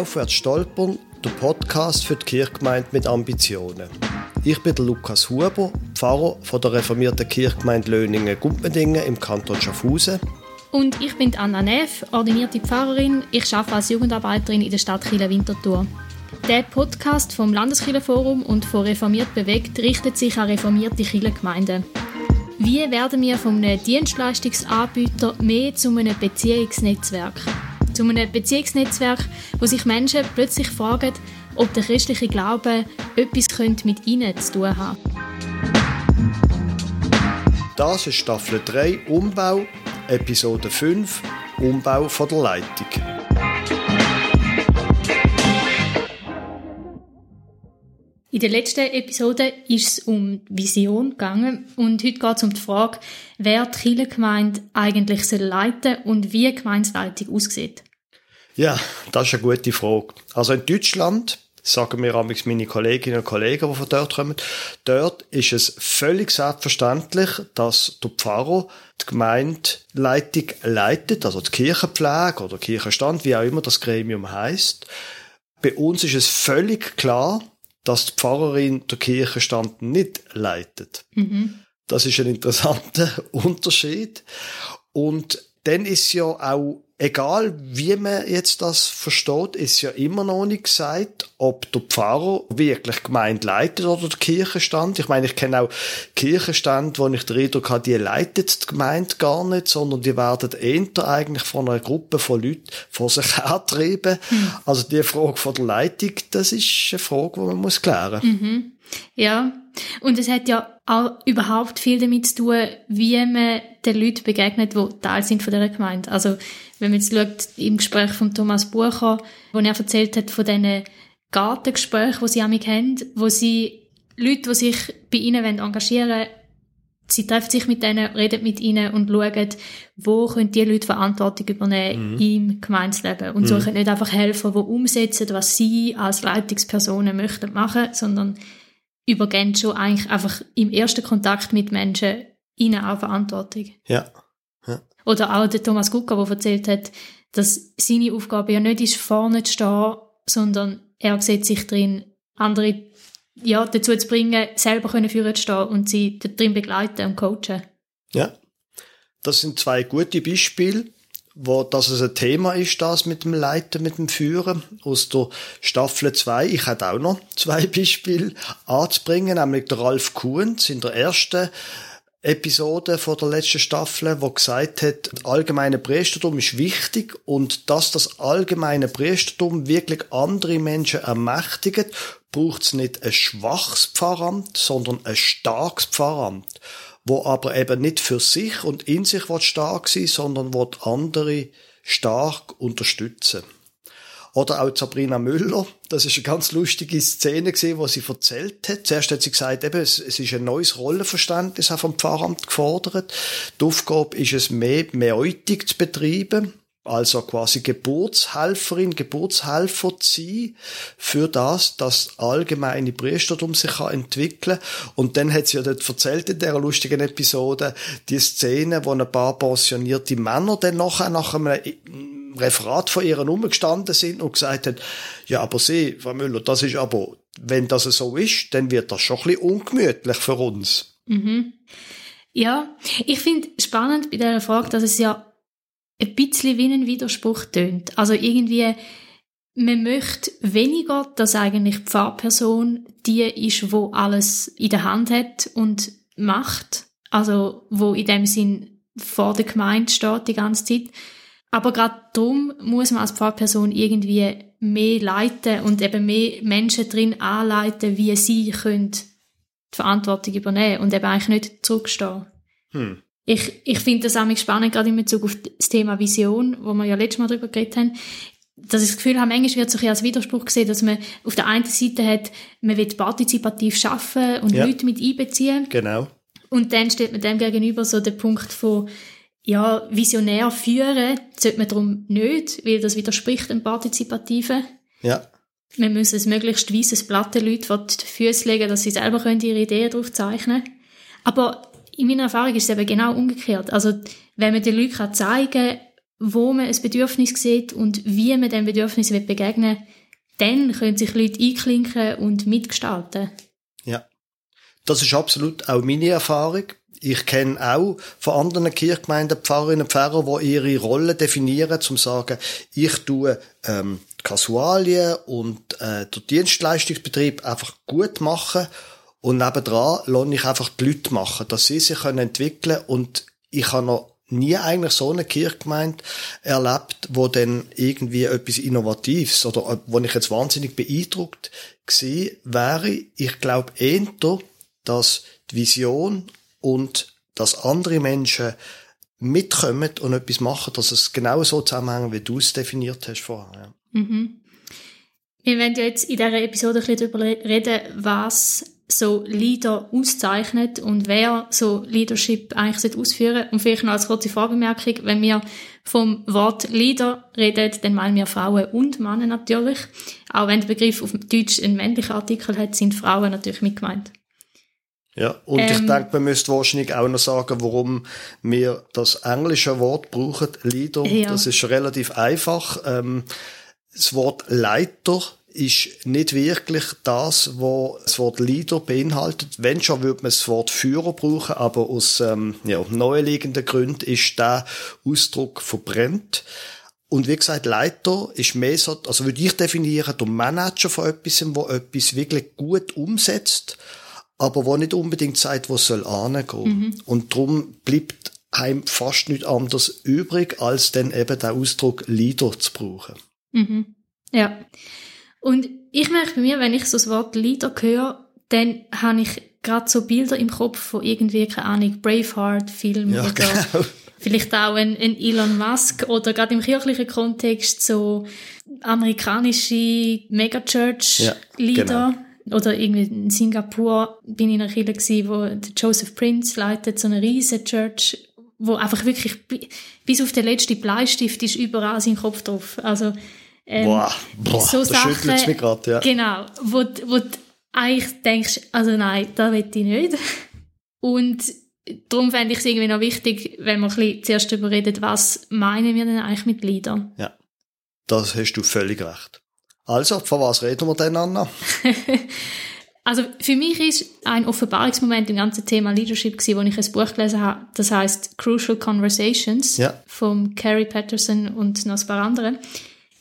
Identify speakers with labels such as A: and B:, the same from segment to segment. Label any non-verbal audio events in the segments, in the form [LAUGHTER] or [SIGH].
A: Aufwärts stolpern, der Podcast für die Kirchgemeinde mit Ambitionen. Ich bin Lukas Huber, Pfarrer von der reformierten Kirchgemeinde Löningen-Gumpendingen im Kanton Schaffhausen.
B: Und ich bin Anna Neff, ordinierte Pfarrerin. Ich arbeite als Jugendarbeiterin in der Stadt Kiel-Winterthur. Der Podcast vom Landeskirchenforum und von Reformiert bewegt richtet sich an reformierte Kirchengemeinden. Wie werden wir von einem Dienstleistungsanbieter mehr zu einem Beziehungsnetzwerk? Zu einem Beziehungsnetzwerk, wo sich Menschen plötzlich fragen, ob der christliche Glaube etwas mit ihnen zu tun hat.
A: Das ist Staffel 3 Umbau, Episode 5 Umbau von der Leitung.
B: In der letzten Episode ist es um Vision gegangen und heute geht es um die Frage, wer die Kirchengemeinde eigentlich soll leiten und wie Gemeindeleitung aussieht.
A: Ja, das ist eine gute Frage. Also in Deutschland, sagen mir amigs meine Kolleginnen und Kollegen, die von dort kommen, dort ist es völlig selbstverständlich, dass der Pfarrer die Gemeindeleitung leitet, also die Kirchenpflege oder Kirchenstand, wie auch immer das Gremium heißt. Bei uns ist es völlig klar, dass die Pfarrerin der Kirchenstand nicht leitet. Mhm. Das ist ein interessanter [LAUGHS] Unterschied. Und dann ist ja auch egal wie man jetzt das versteht, ist ja immer noch nicht gesagt, ob der Pfarrer wirklich Gemeinde leitet oder der Kirchenstand. Ich meine, ich kenne auch Kirchenstand, wo ich den Eindruck habe, die leitet die Gemeinde gar nicht, sondern die werden eher eigentlich von einer Gruppe von Leuten vor sich [LAUGHS] hertrieben. Mhm. Also die Frage von der Leitung, das ist eine Frage, die man muss klären.
B: Mhm. Ja, und es hat ja auch überhaupt viel damit zu tun, wie man den Leuten begegnet, die Teil sind von dieser Gemeinde. Also, wenn man jetzt schaut, im Gespräch von Thomas Bucher, wo er erzählt hat von diesen Gartengesprächen, die sie amig haben, wo sie Leute, die sich bei ihnen engagieren wollen, sie treffen sich mit denen, reden mit ihnen und schauen, wo können die Leute Verantwortung übernehmen mhm. im Gemeinsleben und mhm. suchen nicht einfach Helfer, die umsetzen, was sie als Leitungspersonen möchten machen, sondern übergeben schon eigentlich einfach im ersten Kontakt mit Menschen ihnen auch Verantwortung.
A: Ja.
B: Oder auch der Thomas Gucker, der erzählt hat, dass seine Aufgabe ja nicht ist, vorne zu stehen, sondern er sieht sich drin, andere ja, dazu zu bringen, selber können führen zu stehen und sie darin begleiten und coachen.
A: Ja, das sind zwei gute Beispiele wo das es ein Thema ist, das mit dem Leiten, mit dem Führen aus der Staffel 2. Ich hätte auch noch zwei [LAUGHS] Beispiele anzubringen, nämlich der Ralf Kuhns in der ersten Episode von der letzten Staffel, wo gesagt hat, das allgemeine Priestertum ist wichtig und dass das allgemeine Priestertum wirklich andere Menschen ermächtigt, braucht es nicht ein schwaches Pfarramt, sondern ein starkes Pfarramt wo aber eben nicht für sich und in sich stark sein sondern wo andere stark unterstützen. Oder auch Sabrina Müller, das ist eine ganz lustige Szene gewesen, wo sie erzählt hat. Zuerst hat sie gesagt, eben, es, es ist ein neues Rollenverständnis auch vom Pfarramt gefordert. Die Aufgabe ist es mehr Mäutig zu betreiben also quasi Geburtshelferin, Geburtshelfer zu sein für das, dass allgemeine Priestertum sich kann entwickeln Und dann hat sie ja dort erzählt in dieser lustigen Episode die Szene, wo ein paar pensionierte Männer dann nachher nach einem Referat von ihr umgestanden sind und gesagt haben, ja, aber Sie, Frau Müller, das ist aber, wenn das so ist, dann wird das schon ein bisschen ungemütlich für uns.
B: Mhm. Ja, ich finde spannend bei dieser Frage, dass es ja ein bisschen wie ein Widerspruch tönt. Also irgendwie, man möchte weniger, dass eigentlich die Pfarrperson die ist, wo alles in der Hand hat und macht. Also, wo in dem Sinn vor der Gemeinde steht die ganze Zeit. Aber gerade darum muss man als Pfarrperson irgendwie mehr leiten und eben mehr Menschen drin anleiten, wie sie können die Verantwortung übernehmen und eben eigentlich nicht zurückstehen. Hm ich, ich finde das auch spannend, gerade in Bezug auf das Thema Vision, wo wir ja letztes Mal darüber geredet haben, dass ich das Gefühl habe, manchmal wird es als Widerspruch gesehen, dass man auf der einen Seite hat, man will partizipativ schaffen und ja. Leute mit einbeziehen.
A: Genau.
B: Und dann steht man dem gegenüber so der Punkt von, ja, visionär führen sollte man darum nicht, weil das widerspricht dem Partizipativen.
A: Ja.
B: Man muss ein möglichst weißes Blatt den Leuten vor die Füße legen, dass sie selber ihre Ideen drauf zeichnen können. Aber in meiner Erfahrung ist es eben genau umgekehrt. Also, wenn man den Leuten zeigen kann, wo man ein Bedürfnis sieht und wie man dem Bedürfnis begegnen will, dann können sich Leute einklinken und mitgestalten.
A: Ja. Das ist absolut auch meine Erfahrung. Ich kenne auch von anderen Kirchgemeinden Pfarrerinnen und Pfarrer, die ihre Rolle definieren, zum sagen, ich tue ähm, Kasualien und äh, den Dienstleistungsbetrieb einfach gut machen und nebendran lasse ich einfach die Leute machen, dass sie sich können entwickeln und ich habe noch nie eigentlich so eine Kirchgemeinde erlebt, wo dann irgendwie etwas Innovatives oder äh, wo ich jetzt wahnsinnig beeindruckt gewesen wäre. Ich glaube eher, dass die Vision und dass andere Menschen mitkommen und etwas machen, dass es genau so zusammenhängt, wie du es definiert hast vorher.
B: Mhm. Wir werden ja jetzt in dieser Episode ein bisschen darüber reden, was so Leader auszeichnet und wer so Leadership eigentlich ausführen Und vielleicht noch als kurze Vorbemerkung, wenn wir vom Wort Leader reden, dann meinen wir Frauen und Männer natürlich. Auch wenn der Begriff auf Deutsch einen männlichen Artikel hat, sind Frauen natürlich mit gemeint.
A: Ja, und ähm, ich denke, man müsste wahrscheinlich auch noch sagen, warum wir das englische Wort brauchen, Leader. Ja. Das ist relativ einfach. Ähm, das Wort Leiter ist nicht wirklich das, was das Wort Leader beinhaltet. Wenn schon, würde man das Wort Führer brauchen, aber aus ähm, ja, naheliegenden Gründen ist der Ausdruck verbrennt. Und wie gesagt, Leiter ist mehr so, also würde ich definieren, der Manager von etwas, wo etwas wirklich gut umsetzt, aber wo nicht unbedingt sagt, wo es soll angehen. Mhm. Und darum bleibt einem fast nichts anderes übrig, als dann eben den Ausdruck Leader zu brauchen.
B: Mhm. Ja. Und ich merke bei mir, wenn ich so das Wort Leader höre, dann habe ich gerade so Bilder im Kopf von irgendwie, keine Ahnung, Braveheart-Film ja, oder genau. vielleicht auch ein, ein, Elon Musk oder gerade im kirchlichen Kontext so amerikanische Megachurch-Leader. Ja, genau. Oder irgendwie in Singapur bin ich in einer Kirche gewesen, wo der Joseph Prince leitet, so eine riesige Church, wo einfach wirklich bis auf den letzten Bleistift ist überall sein Kopf drauf. Also
A: ähm, boah, boah, so Sachen, mich grad, ja.
B: Genau, wo, wo du eigentlich denkst, also nein, da will ich nicht. Und darum fände ich es irgendwie noch wichtig, wenn wir ein bisschen zuerst darüber reden, was meinen wir denn eigentlich mit Liedern?
A: Ja, das hast du völlig recht. Also, von was reden wir denn, Anna? [LAUGHS]
B: also für mich ist ein Offenbarungsmoment im ganzen Thema Leadership gewesen, wo ich ein Buch gelesen habe, das heißt Crucial Conversations
A: ja.
B: von Carrie Patterson und noch ein paar anderen.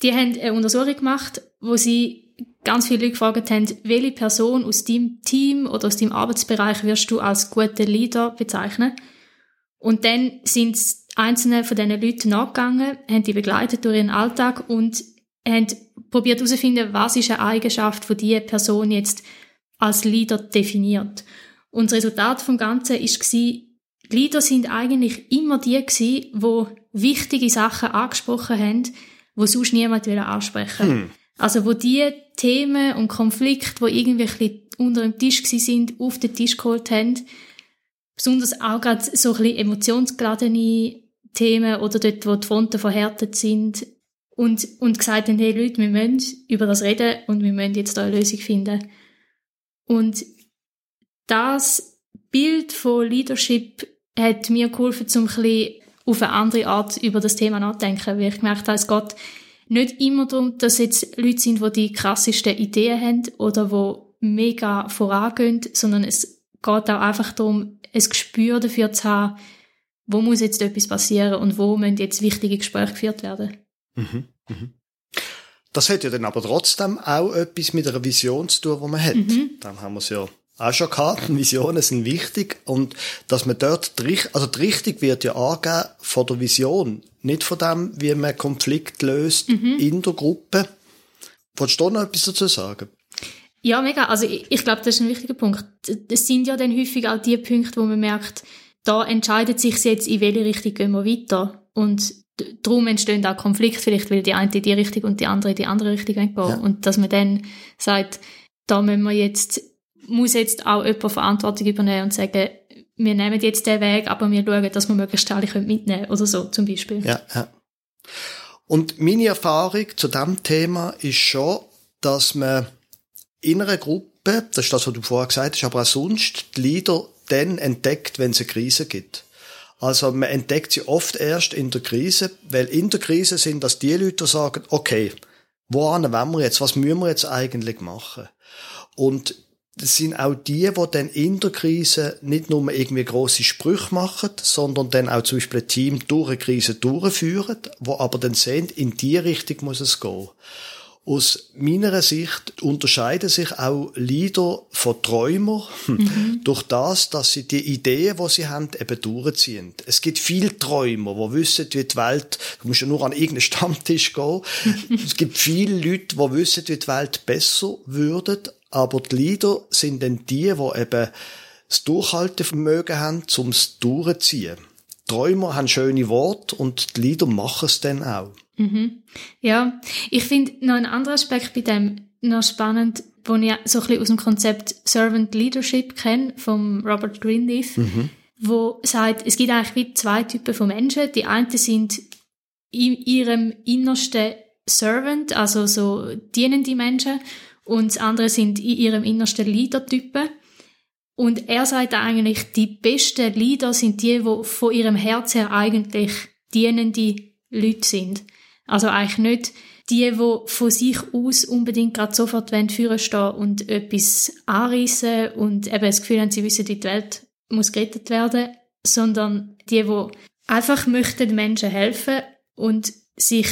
B: Die haben eine Untersuchung gemacht, wo sie ganz viele Leute gefragt haben, welche Person aus deinem Team oder aus deinem Arbeitsbereich wirst du als guten Leader bezeichnen? Und dann sind einzelne von diesen Leuten nachgegangen, haben die begleitet durch ihren Alltag und haben probiert herauszufinden, was ist eine Eigenschaft von dieser Person jetzt als Leader definiert. Und das Resultat vom Ganzen war, Leader sind eigentlich immer die gewesen, die wichtige Sachen angesprochen haben, wo sonst niemand will ansprechen hm. Also wo die Themen und Konflikte, die irgendwie ein bisschen unter dem Tisch sind, auf den Tisch geholt haben, besonders auch gerade so ein bisschen emotionsgeladene Themen oder dort, wo die Fronten verhärtet sind und, und gesagt haben, hey Leute, wir müssen über das reden und wir müssen jetzt da eine Lösung finden. Und das Bild von Leadership hat mir geholfen, um ein auf eine andere Art über das Thema nachdenken, weil ich gemerkt habe, es geht nicht immer darum, dass jetzt Leute sind, die die krassesten Ideen haben oder die mega vorangehen, sondern es geht auch einfach darum, ein Gespür dafür zu haben, wo muss jetzt etwas passieren und wo müssen jetzt wichtige Gespräche geführt werden.
A: Mhm, mhm. Das hat ja dann aber trotzdem auch etwas mit einer Vision zu tun, die man hat. Mhm. Dann haben wir es ja auch schon gehabt. [LAUGHS] Visionen sind wichtig und dass man dort, die, also die Richtung wird ja angegeben von der Vision, nicht von dem, wie man Konflikt löst mhm. in der Gruppe. Wolltest du noch etwas dazu sagen?
B: Ja, mega. Also ich, ich glaube, das ist ein wichtiger Punkt. Das sind ja dann häufig auch die Punkte, wo man merkt, da entscheidet sich jetzt, in welche Richtung gehen wir weiter. Und darum entstehen auch Konflikte, vielleicht weil die eine in die Richtung und die andere in die andere Richtung gehen. Ja. Und dass man dann sagt, da müssen wir jetzt muss jetzt auch jemand Verantwortung übernehmen und sagen, wir nehmen jetzt den Weg, aber wir schauen, dass wir möglichst alle mitnehmen können oder so zum Beispiel.
A: Ja, ja. Und meine Erfahrung zu diesem Thema ist schon, dass man in einer Gruppe, das ist das, was du vorher gesagt hast, aber auch sonst die Leader dann entdeckt, wenn es eine Krise gibt. Also man entdeckt sie oft erst in der Krise, weil in der Krise sind das die Leute, die sagen, okay, woran wollen wir jetzt, was müssen wir jetzt eigentlich machen? Und das sind auch die, die dann in der Krise nicht nur irgendwie grosse Sprüche machen, sondern dann auch zum Beispiel ein Team durch eine Krise durchführen, wo aber dann sehen, in die Richtung muss es gehen. Aus meiner Sicht unterscheiden sich auch Leader von Träumer mhm. durch das, dass sie die Ideen, die sie haben, eben durchziehen. Es gibt viele Träumer, die wissen, wie die Welt, du musst ja nur an irgendeinen Stammtisch gehen. [LAUGHS] es gibt viele Leute, die wissen, wie die Welt besser würde, aber die Leader sind dann die, die eben das Durchhaltevermögen haben, um es durchzuziehen. Träumer haben schöne Worte und die Leader machen es dann auch.
B: Mhm. Ja, ich finde noch einen anderen Aspekt bei dem noch spannend, wo ich so ein bisschen aus dem Konzept Servant Leadership kenne, vom Robert Greenleaf, mhm. wo sagt, es gibt eigentlich wie zwei Typen von Menschen. Die einen sind in ihrem innersten Servant, also so dienende Menschen, und das andere sind in ihrem innersten Leader-Typen. Und er sagt eigentlich, die besten Leader sind die, die von ihrem Herz her eigentlich dienende Leute sind. Also eigentlich nicht die, die von sich aus unbedingt gerade sofort führen stehen und etwas anreißen und eben das Gefühl haben, sie wissen, die Welt muss gerettet werden, sondern die, die einfach möchten Menschen helfen und sich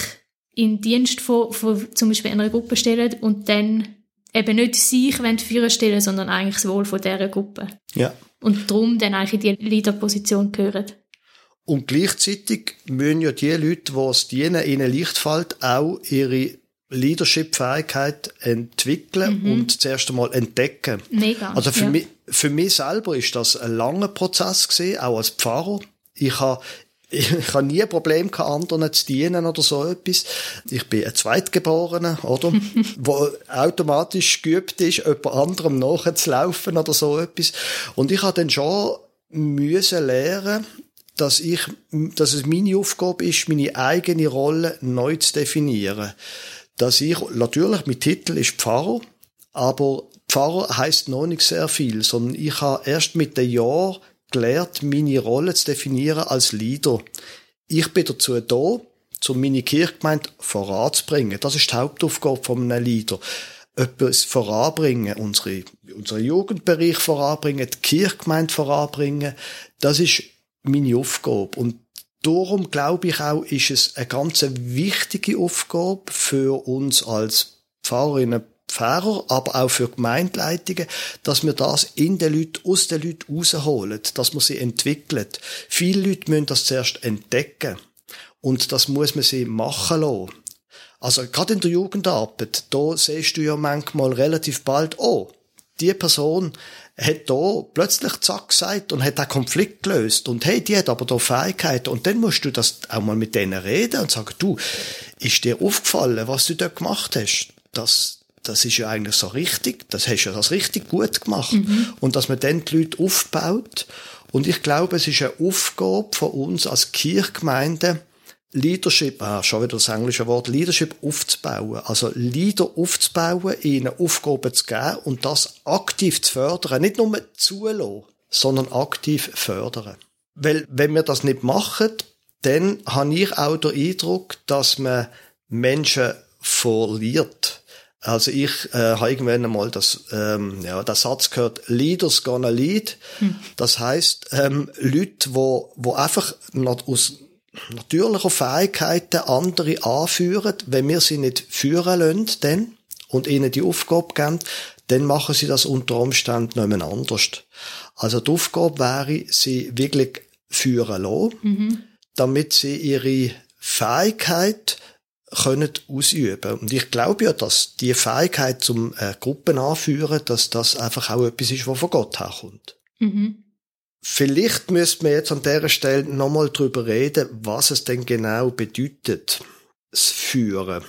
B: in Dienst von, von zum Beispiel einer Gruppe stellen und dann eben nicht sich führen stellen, sondern eigentlich das Wohl von dieser Gruppe.
A: Ja.
B: Und darum dann eigentlich in die Leaderposition gehören.
A: Und gleichzeitig müssen ja die Leute, die es dienen, ihnen leicht fällt, auch ihre Leadership-Fähigkeit entwickeln mhm. und zuerst einmal entdecken.
B: Mega.
A: Also für, ja. mich, für mich selber ist das ein langer Prozess gewesen, auch als Pfarrer. Ich habe [LAUGHS] ich, ich habe nie ein Problem gehabt, anderen zu dienen oder so etwas. Ich bin ein Zweitgeborener, oder? [LAUGHS] wo automatisch geübt ist, jemand anderem nachzulaufen oder so etwas. Und ich habe dann schon müssen lernen, dass ich, dass es meine Aufgabe ist, meine eigene Rolle neu zu definieren. Dass ich, natürlich, mein Titel ist Pfarrer, aber Pfarrer heißt noch nicht sehr viel, sondern ich habe erst mit den Jahren gelernt, meine Rolle zu definieren als Leader. Ich bin dazu da, um meine Kirchgemeinde voranzubringen. Das ist die Hauptaufgabe von einem Leader. Etwas voranbringen, unsere, unseren Jugendbereich voranbringen, die Kirchgemeinde voranbringen. Das ist meine Aufgabe. Und darum glaube ich auch, ist es eine ganz wichtige Aufgabe für uns als Pfarrerinnen, Pfarrer, aber auch für Gemeindeleitungen, dass wir das in den Leuten, aus den Leuten rausholen, dass man sie entwickelt. Viele Leute müssen das zuerst entdecken. Und das muss man sie machen lassen. Also, gerade in der Jugendarbeit, da siehst du ja manchmal relativ bald, oh, die Person hat da plötzlich zack gesagt und hat einen Konflikt gelöst. Und hey, die hat aber da Fähigkeiten. Und dann musst du das auch mal mit denen reden und sagen, du, ist dir aufgefallen, was du da gemacht hast? Das, das ist ja eigentlich so richtig. Das hast du ja das richtig gut gemacht. Mhm. Und dass man dann die Leute aufbaut. Und ich glaube, es ist eine Aufgabe von uns als Kirchgemeinde, Leadership, ah, schon wieder das englische Wort, Leadership aufzubauen. Also Leader aufzubauen, ihnen Aufgaben zu geben und das aktiv zu fördern. Nicht nur zulassen, sondern aktiv fördern. Weil, wenn wir das nicht machen, dann habe ich auch den Eindruck, dass man Menschen verliert. Also ich äh, habe irgendwann einmal das, ähm, ja, der Satz gehört, Leaders gonna lead. Hm. Das heißt, ähm, Leute, wo, wo einfach aus natürlicher Fähigkeiten andere anführen, wenn wir sie nicht führen lassen, dann, und ihnen die Aufgabe geben, dann machen sie das unter Umständen nicht mehr anders. Also die Aufgabe wäre, sie wirklich führen lassen, mhm. damit sie ihre Fähigkeit können ausüben. Und ich glaube ja, dass die Fähigkeit zum äh, Gruppen anführen, dass das einfach auch etwas ist, was von Gott herkommt. Mhm. Vielleicht müsste man jetzt an dieser Stelle nochmal drüber reden, was es denn genau bedeutet, das Führen.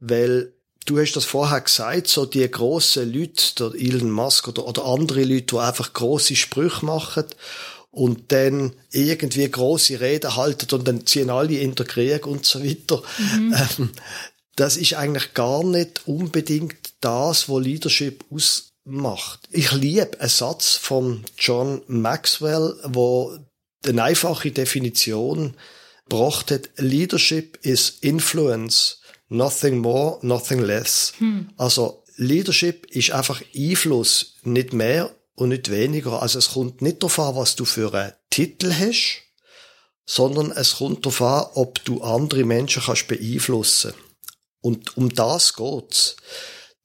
A: Weil du hast das vorher gesagt, so die grossen Leute, der Elon Musk oder, oder andere Leute, die einfach grosse Sprüche machen und dann irgendwie große Reden halten und dann ziehen alle in den Krieg und so weiter. Mhm. Ähm, das ist eigentlich gar nicht unbedingt das, wo Leadership ausmacht. Ich liebe einen Satz von John Maxwell, wo eine einfache Definition gebracht hat. Leadership is influence, nothing more, nothing less. Hm. Also Leadership ist einfach Einfluss, nicht mehr und nicht weniger. Also es kommt nicht darauf an, was du für einen Titel hast, sondern es kommt darauf an, ob du andere Menschen kannst beeinflussen. Und um das geht's,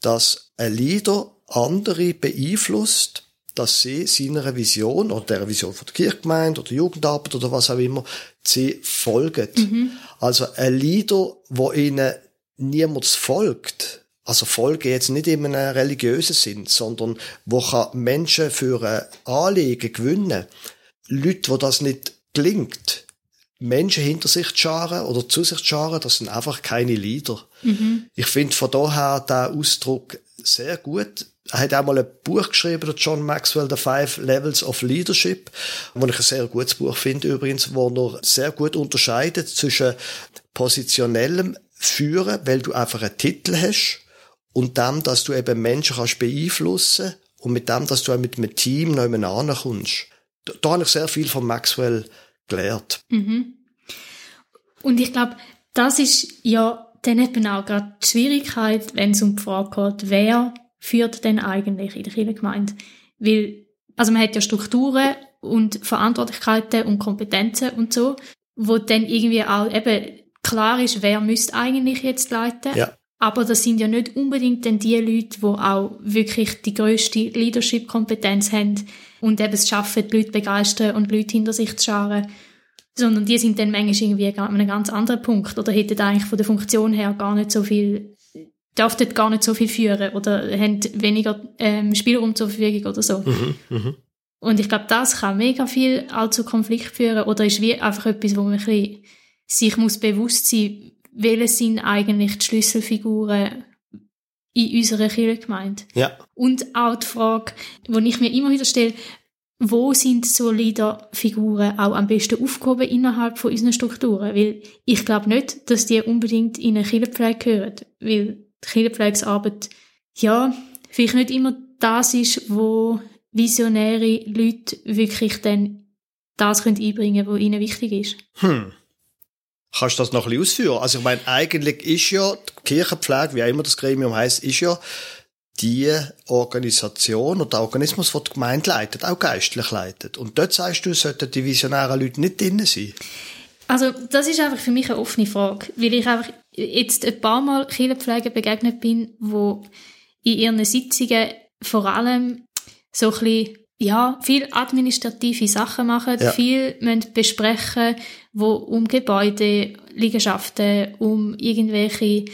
A: dass ein Leader andere beeinflusst, dass sie seiner Vision oder der Vision von der Kirchgemeinde oder der Jugendarbeit oder was auch immer, sie folgen. Mhm. Also ein Leader, wo ihnen niemand folgt, also Folge jetzt nicht in einem religiösen Sinn, sondern wo kann Menschen für ein Anliegen gewinnen. Leute, wo das nicht gelingt, Menschen hinter sich zu scharen oder zu sich zu scharen, das sind einfach keine Leader. Mhm. Ich finde von daher der Ausdruck sehr gut. Er hat auch mal ein Buch geschrieben, John Maxwell, The Five Levels of Leadership, wo ich ein sehr gutes Buch finde übrigens, wo er sehr gut unterscheidet zwischen positionellem Führen, weil du einfach einen Titel hast, und dem, dass du eben Menschen kannst beeinflussen und mit dem, dass du auch mit einem Team noch immer kommst. Da, da habe ich sehr viel von Maxwell gelernt.
B: Mhm. Und ich glaube, das ist ja dann eben auch gerade die Schwierigkeit, wenn es um die Frage geht, wer führt denn eigentlich in der Kirchengemeinde? Weil, also man hat ja Strukturen und Verantwortlichkeiten und Kompetenzen und so, wo dann irgendwie auch eben klar ist, wer müsste eigentlich jetzt leiten. Ja. Aber das sind ja nicht unbedingt dann die Leute, die auch wirklich die grösste Leadership-Kompetenz haben und eben es schaffen, die Leute begeistern und Leute hinter sich zu scharen. Sondern die sind dann manchmal irgendwie an einem ganz anderen Punkt oder hätten eigentlich von der Funktion her gar nicht so viel, dürften gar nicht so viel führen oder haben weniger ähm, Spielraum zur Verfügung oder so. Mhm, mh. Und ich glaube, das kann mega viel auch zu Konflikt führen oder ist wie einfach etwas, wo man ein bisschen sich muss bewusst sein welche sind eigentlich die Schlüsselfiguren in unserer Kirchengemeinde?
A: Ja.
B: Und auch die Frage, die ich mir immer wieder stelle, wo sind so Leaderfiguren auch am besten aufgehoben innerhalb von unseren Strukturen? Weil ich glaube nicht, dass die unbedingt in eine Kirchenpflege gehören. Weil die Kirchenpflegsarbeit, ja, vielleicht nicht immer das ist, wo visionäre Leute wirklich dann das können einbringen können, was ihnen wichtig ist.
A: Hm. Kannst du das noch ein bisschen ausführen? Also ich meine, eigentlich ist ja die Kirchenpflege, wie auch immer das Gremium heißt, ist ja die Organisation oder der Organismus, der die Gemeinde leitet, auch geistlich leitet. Und dort sagst du, sollten die visionären Leute nicht drin sein?
B: Also das ist einfach für mich eine offene Frage, weil ich einfach jetzt ein paar Mal Kirchenpflege begegnet bin, wo in ihren Sitzungen vor allem so ein bisschen ja, viel administrative Sachen machen, ja. viel müssen besprechen, wo um Gebäude, Liegenschaften, um irgendwelche,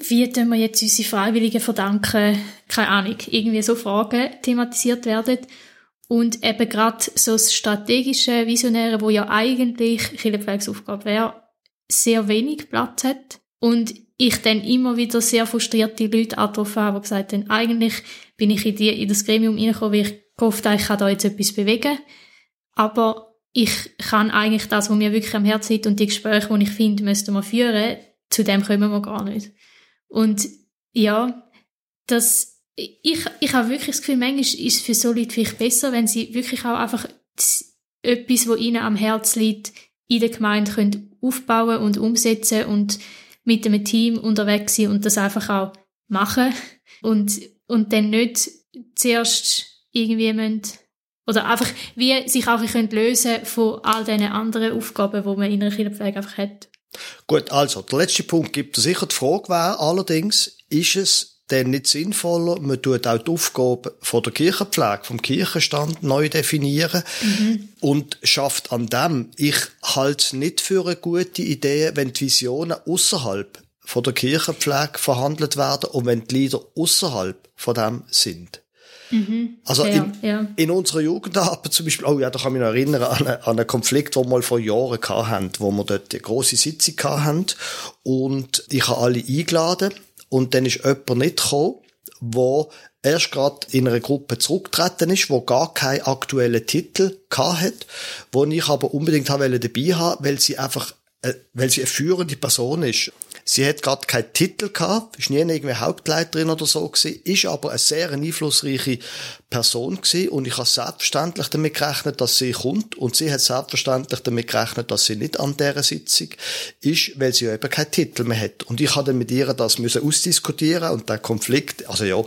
B: wie tun wir jetzt unsere Freiwilligen verdanken, keine Ahnung, irgendwie so Fragen thematisiert werden. Und eben gerade so das strategische Visionäre, wo ja eigentlich Kirchenpflegesaufgabe wäre, sehr wenig Platz hat. Und ich dann immer wieder sehr frustrierte Leute angetroffen habe, die gesagt haben, eigentlich bin ich in, die, in das Gremium reingekommen, weil ich gehofft habe, ich kann da jetzt etwas bewegen. Aber ich kann eigentlich das, was mir wirklich am Herzen liegt und die Gespräche, die ich finde, müssten wir führen, zu dem kommen wir gar nicht. Und ja, das, ich, ich habe wirklich das Gefühl, manchmal ist es für so Leute vielleicht besser, wenn sie wirklich auch einfach etwas, was ihnen am Herzen liegt, in der Gemeinde können aufbauen und umsetzen und mit einem Team unterwegs sein und das einfach auch machen und, und dann nicht zuerst irgendwie müssen, oder einfach, wie sich auch können lösen von all diesen anderen Aufgaben, die man in einer Kinderpflege einfach hat.
A: Gut, also, der letzte Punkt gibt sicher die Frage wäre allerdings, ist es denn nicht sinnvoller, man tut auch die Aufgabe von der Kirchenpflege, vom Kirchenstand neu definieren mhm. und schafft an dem. Ich halte es nicht für eine gute Idee, wenn die Visionen außerhalb von der Kirchenpflege verhandelt werden und wenn die Lieder außerhalb von dem sind. Mhm. Also ja, in, ja. in unserer Jugendarbeit zum Beispiel, oh ja, da kann ich mich noch erinnern an, einen, an einen Konflikt, den wir mal vor Jahren hatten, wo wir dort eine grosse Sitzung hatten und ich habe alle eingeladen und dann ist jemand nicht gekommen, wo erst gerade in einer Gruppe zurückgetreten ist, wo gar keinen aktuellen Titel hat, wo ich aber unbedingt dabei haben weil sie einfach, äh, weil sie eine führende Person ist. Sie hat gerade keinen Titel gehabt, ist nie irgendwie Hauptleiterin oder so gewesen, ist aber eine sehr einflussreiche Person gewesen und ich habe selbstverständlich damit gerechnet, dass sie kommt und sie hat selbstverständlich damit gerechnet, dass sie nicht an dieser Sitzung ist, weil sie ja eben keinen Titel mehr hat. Und ich dann mit ihr das müssen ausdiskutieren und den Konflikt, also ja,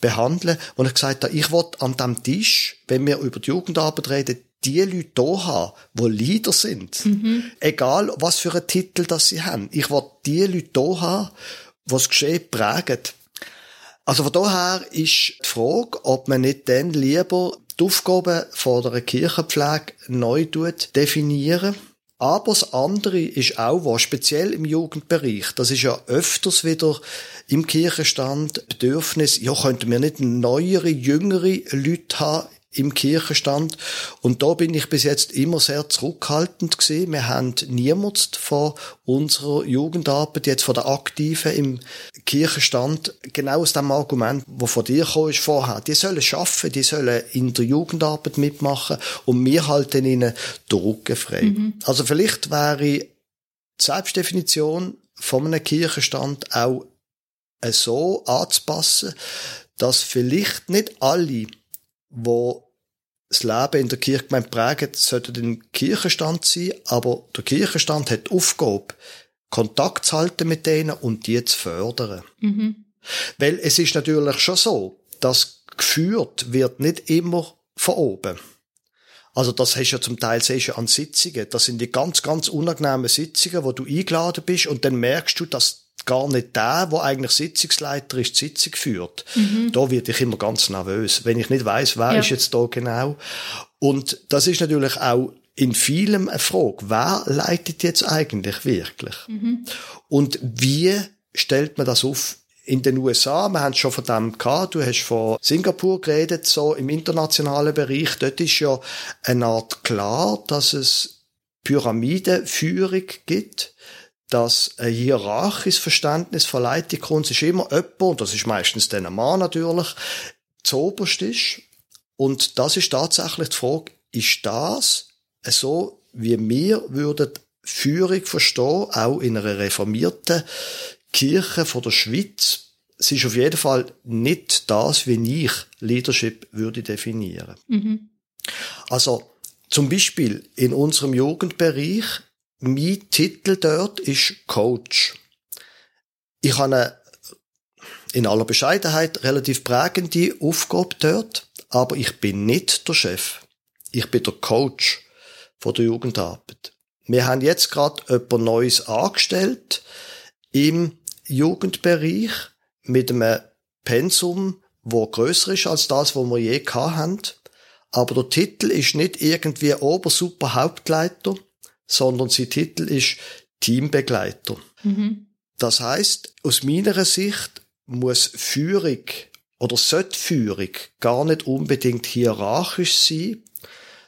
A: behandeln. Und ich gesagt habe, ich will an dem Tisch, wenn wir über die Jugendarbeit reden, die Leute hier haben, die Leader sind. Mhm. Egal, was für einen Titel das sie haben. Ich will die Leute hier haben, die das Geschehen prägen. Also von daher ist die Frage, ob man nicht dann lieber die Aufgaben von der Kirchenpflege neu definieren aber das andere ist auch was, speziell im Jugendbereich. Das ist ja öfters wieder im Kirchenstand Bedürfnis, ja, könnten wir nicht neuere, jüngere Leute haben im Kirchenstand. Und da bin ich bis jetzt immer sehr zurückhaltend gewesen. Wir haben niemand von unserer Jugendarbeit, jetzt von der Aktiven im Kirchenstand, genau aus dem Argument, wo von dir kam, ist vorher. Die sollen schaffen, die sollen in der Jugendarbeit mitmachen und wir halten ihnen den Rücken frei. Mhm. Also vielleicht wäre die Selbstdefinition von einem Kirchenstand auch so anzupassen, dass vielleicht nicht alle wo das Leben in der Kirchgemeinde prägen, sollte den Kirchenstand sein, aber der Kirchenstand hat die Aufgabe, Kontakt zu halten mit denen und die zu fördern. Mhm. Weil es ist natürlich schon so, dass geführt wird nicht immer von oben. Also das hast du ja zum Teil siehst du an Sitzungen. Das sind die ganz, ganz unangenehmen Sitzungen, wo du eingeladen bist und dann merkst du, dass gar nicht der, wo eigentlich Sitzungsleiter ist, die Sitzung führt. Mhm. Da werde ich immer ganz nervös, wenn ich nicht weiß, wer ja. ist jetzt da genau. Und das ist natürlich auch in vielem eine Frage, wer leitet jetzt eigentlich wirklich? Mhm. Und wie stellt man das auf? In den USA, wir haben schon von dem gehabt, du hast von Singapur geredet, so im internationalen Bereich, dort ist ja eine Art klar, dass es Pyramidenführung gibt dass ein hierarchisches Verständnis von Leitungskunst ist immer jemand, und das ist meistens dann ein Mann natürlich, zoberst ist. Und das ist tatsächlich die Frage, ist das so, wie wir würden Führung verstehen, auch in einer reformierten Kirche von der Schweiz? Es ist auf jeden Fall nicht das, wie ich Leadership würde definieren. Mhm. Also, zum Beispiel in unserem Jugendbereich mein Titel dort ist Coach. Ich habe eine, in aller Bescheidenheit relativ prägende Aufgabe dort, aber ich bin nicht der Chef. Ich bin der Coach von der Jugendarbeit. Wir haben jetzt gerade etwas Neues angestellt im Jugendbereich mit einem Pensum, wo größer ist als das, wo wir je hatten. Aber der Titel ist nicht irgendwie Obersuper Hauptleiter, sondern sein Titel ist Teambegleiter. Mhm. Das heißt, aus meiner Sicht muss Führung oder sollte Führung gar nicht unbedingt hierarchisch sein,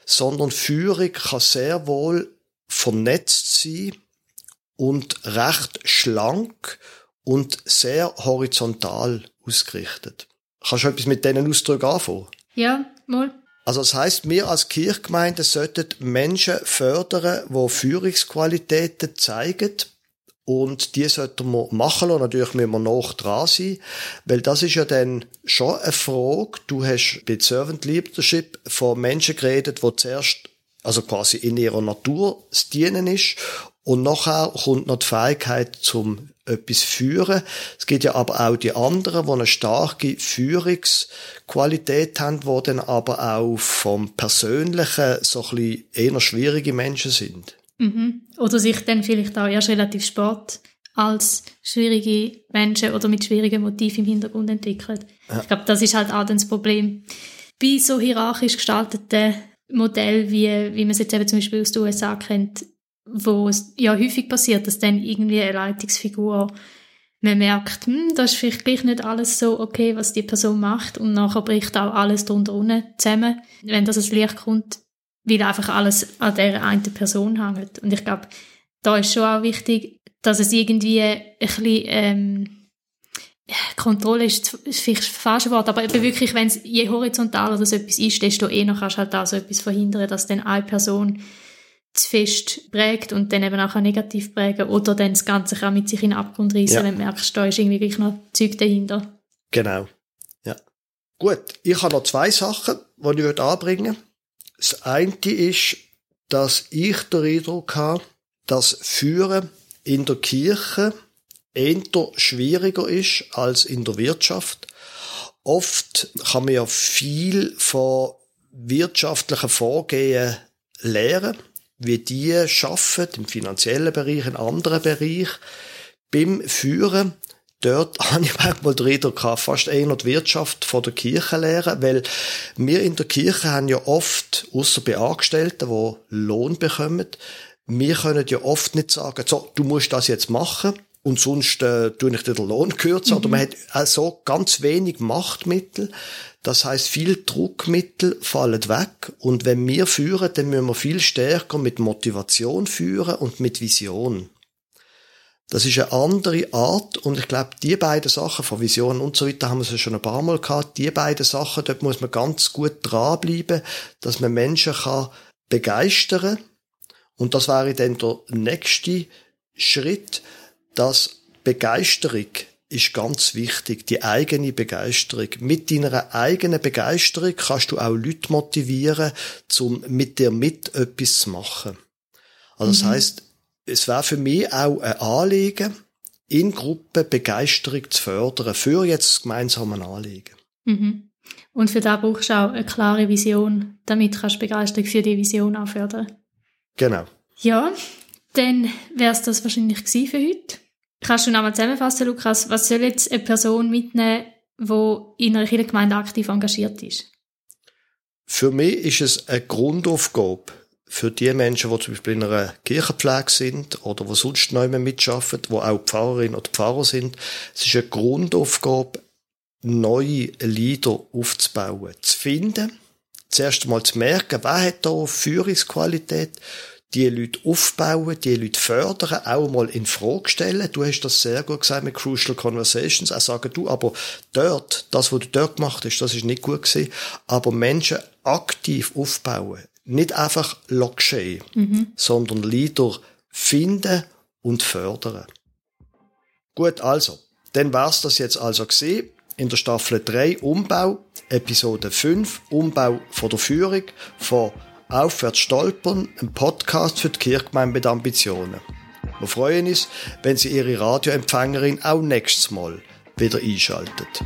A: sondern Führung kann sehr wohl vernetzt sein und recht schlank und sehr horizontal ausgerichtet. Kannst du etwas mit diesen Ausdrücken anfangen?
B: Ja, mal.
A: Also das heißt, wir als Kirchgemeinde sollten Menschen fördern, die Führungsqualitäten zeigen. Und die sollten wir machen und natürlich müssen wir noch dran sein, weil das ist ja dann schon eine Frage. Du hast bei Servant Leadership von Menschen geredet, die zuerst also quasi in ihrer Natur das Dienen ist und nachher kommt noch die Fähigkeit zum etwas führen. Es gibt ja aber auch die anderen, die eine starke Führungsqualität haben, die dann aber auch vom Persönlichen so ein bisschen eher schwierige Menschen sind.
B: Mhm. Oder sich dann vielleicht auch erst relativ spät als schwierige Menschen oder mit schwierigen Motiven im Hintergrund entwickeln. Ja. Ich glaube, das ist halt auch das Problem bei so hierarchisch gestalteten Modell, wie, wie man es jetzt eben zum Beispiel aus den USA kennt, wo es ja häufig passiert, dass dann irgendwie eine Leitungsfigur man merkt, hm, das ist vielleicht gleich nicht alles so okay, was die Person macht und nachher bricht auch alles drunter unten zusammen, wenn das als Licht kommt, weil einfach alles an der einen Person hängt. Und ich glaube, da ist schon auch wichtig, dass es irgendwie ein bisschen, ähm, Kontrolle ist, ist vielleicht das falsche Wort, aber eben wirklich, wenn es je horizontaler das etwas ist, desto eher kannst du halt auch so etwas verhindern, dass dann eine Person zu fest prägt und dann eben auch negativ prägen oder dann das Ganze auch mit sich in den Abgrund reissen, ja. wenn du merkst, da ist irgendwie gleich noch Zeug dahinter.
A: Genau. Ja. Gut, ich habe noch zwei Sachen, die ich anbringen würde. Das eine ist, dass ich den Eindruck habe, dass Führen in der Kirche eher schwieriger ist als in der Wirtschaft. Oft kann man ja viel von wirtschaftlichen Vorgehen lernen, wie die schaffen im finanziellen Bereich, in anderen Bereich. Beim Führen, dort [LAUGHS] habe ich manchmal den Eindruck fast eher die Wirtschaft von der Kirche lernen, weil wir in der Kirche haben ja oft, außer bei Angestellten, die Lohn bekommen, wir können ja oft nicht sagen, so, du musst das jetzt machen und sonst äh, tue ich den Lohn kürzen. Mhm. Oder man hat also ganz wenig Machtmittel. Das heißt, viel Druckmittel fallen weg. Und wenn wir führen, dann müssen wir viel stärker mit Motivation führen und mit Vision. Das ist eine andere Art und ich glaube, die beiden Sachen von Vision und so weiter haben wir es schon ein paar Mal gehabt. Die beiden Sachen, dort muss man ganz gut dranbleiben, dass man Menschen kann begeistern und das wäre dann der nächste Schritt, dass Begeisterung ist ganz wichtig, die eigene Begeisterung. Mit deiner eigenen Begeisterung kannst du auch Leute motivieren, um mit dir mit etwas zu machen. Also mhm. das heißt, es wäre für mich auch ein Anliegen, in Gruppen Begeisterung zu fördern, für jetzt das gemeinsame Anliegen.
B: Mhm. Und für das brauchst du auch eine klare Vision, damit kannst du Begeisterung für die Vision auch fördern.
A: Genau.
B: Ja, dann wäre es das wahrscheinlich für heute. Kannst du nochmal zusammenfassen, Lukas, was soll jetzt eine Person mitnehmen, die in einer Kirchengemeinde aktiv engagiert ist?
A: Für mich ist es eine Grundaufgabe für die Menschen, die zum Beispiel in einer Kirchenpflege sind oder die sonst neu mitarbeiten, die auch Pfarrerin oder Pfarrer sind. Es ist eine Grundaufgabe, neue Lieder aufzubauen, zu finden, zuerst einmal zu merken, wer hat da Führungsqualität die Leute aufbauen, die Leute fördern, auch mal in Frage stellen. Du hast das sehr gut gesagt mit Crucial Conversations. Auch sagen du, aber dort, das, was du dort gemacht hast, das ist nicht gut gewesen. Aber Menschen aktiv aufbauen. Nicht einfach geschehen, mhm. sondern Leader finden und fördern. Gut, also. Dann war's das jetzt also gesehen. In der Staffel 3 Umbau, Episode 5 Umbau von der Führung von Aufwärts stolpern, ein Podcast für die Kirchgemeinde mit Ambitionen. Wir freuen uns, wenn Sie Ihre Radioempfängerin auch nächstes Mal wieder einschaltet.